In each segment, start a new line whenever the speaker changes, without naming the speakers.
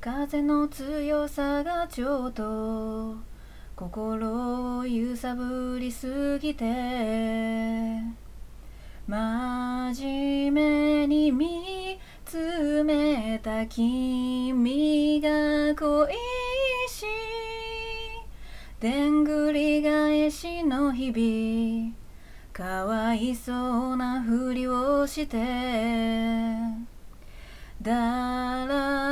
風の強さがちょっと心を揺さぶりすぎて真面目に見つめた君が恋しでんぐり返しの日々かわいそうなふりをしてだ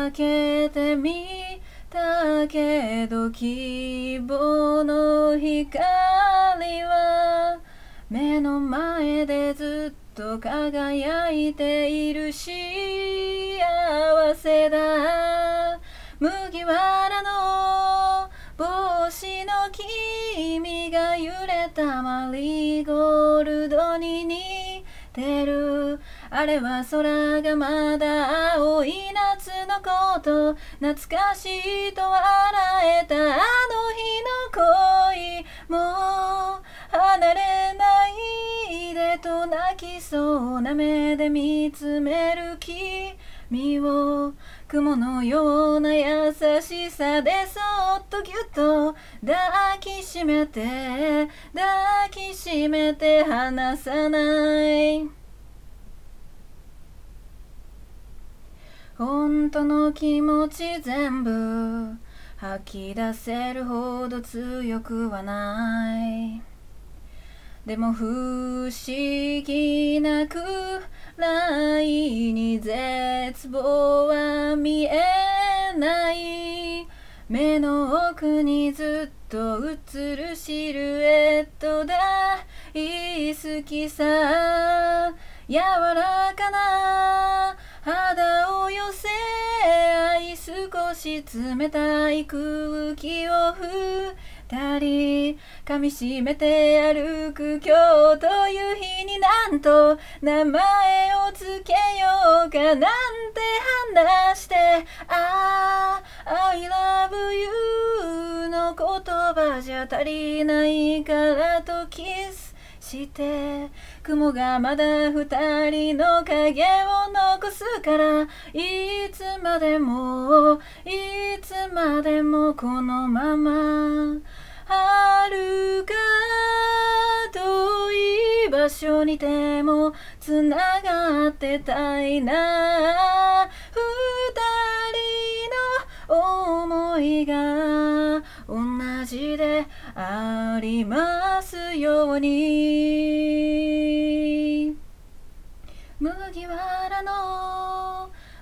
らけてみたけど希望の光は目の前でずっと輝いている幸せだ。麦わらの帽子の君が揺れたマリーゴールドに似てる。あれは空がまだ青い夏のこと。懐かしいと笑えたあの日の恋もう離れないでと泣きそうな目で見つめる君を雲のような優しさでそっとぎゅっと抱きしめて抱きしめて離さない。本当の気持ち全部吐き出せるほど強くはない。でも不思議なくらいに絶望は見えない。目の奥にずっと映るシルエット大好きさ柔らかな肌少し冷たい空気を二人噛みしめて歩く今日という日になんと名前を付けようかなんて話してああ I love you の言葉じゃ足りないからとキスして雲がまだ二人の影を残すからいつまでもいつまでもこのまま遥か遠い場所にてもつながってたいな。二人の思いが同じでありますように。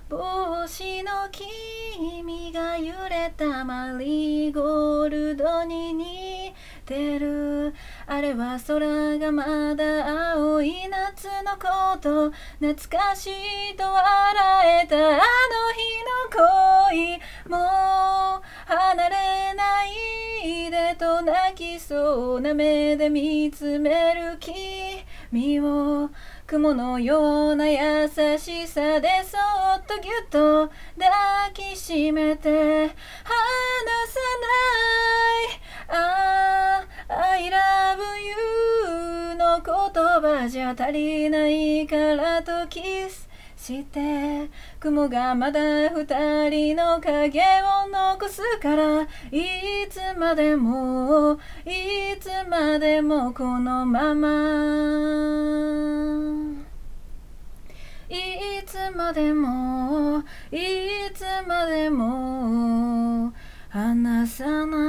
帽子の君が揺れたマリーゴールドに似てる。あれは空がまだ青い夏のこと。懐かしいと笑えたあの日の恋もう離れないでと泣きそうな目で見つめる君を。雲のような優しさでそっとぎゅっと抱きしめて離さないああ I love you の言葉じゃ足りないからとキスして雲がまだ二人の影を残すからいつまでもいつまでもこのまま。いつまでもいつまでも離さない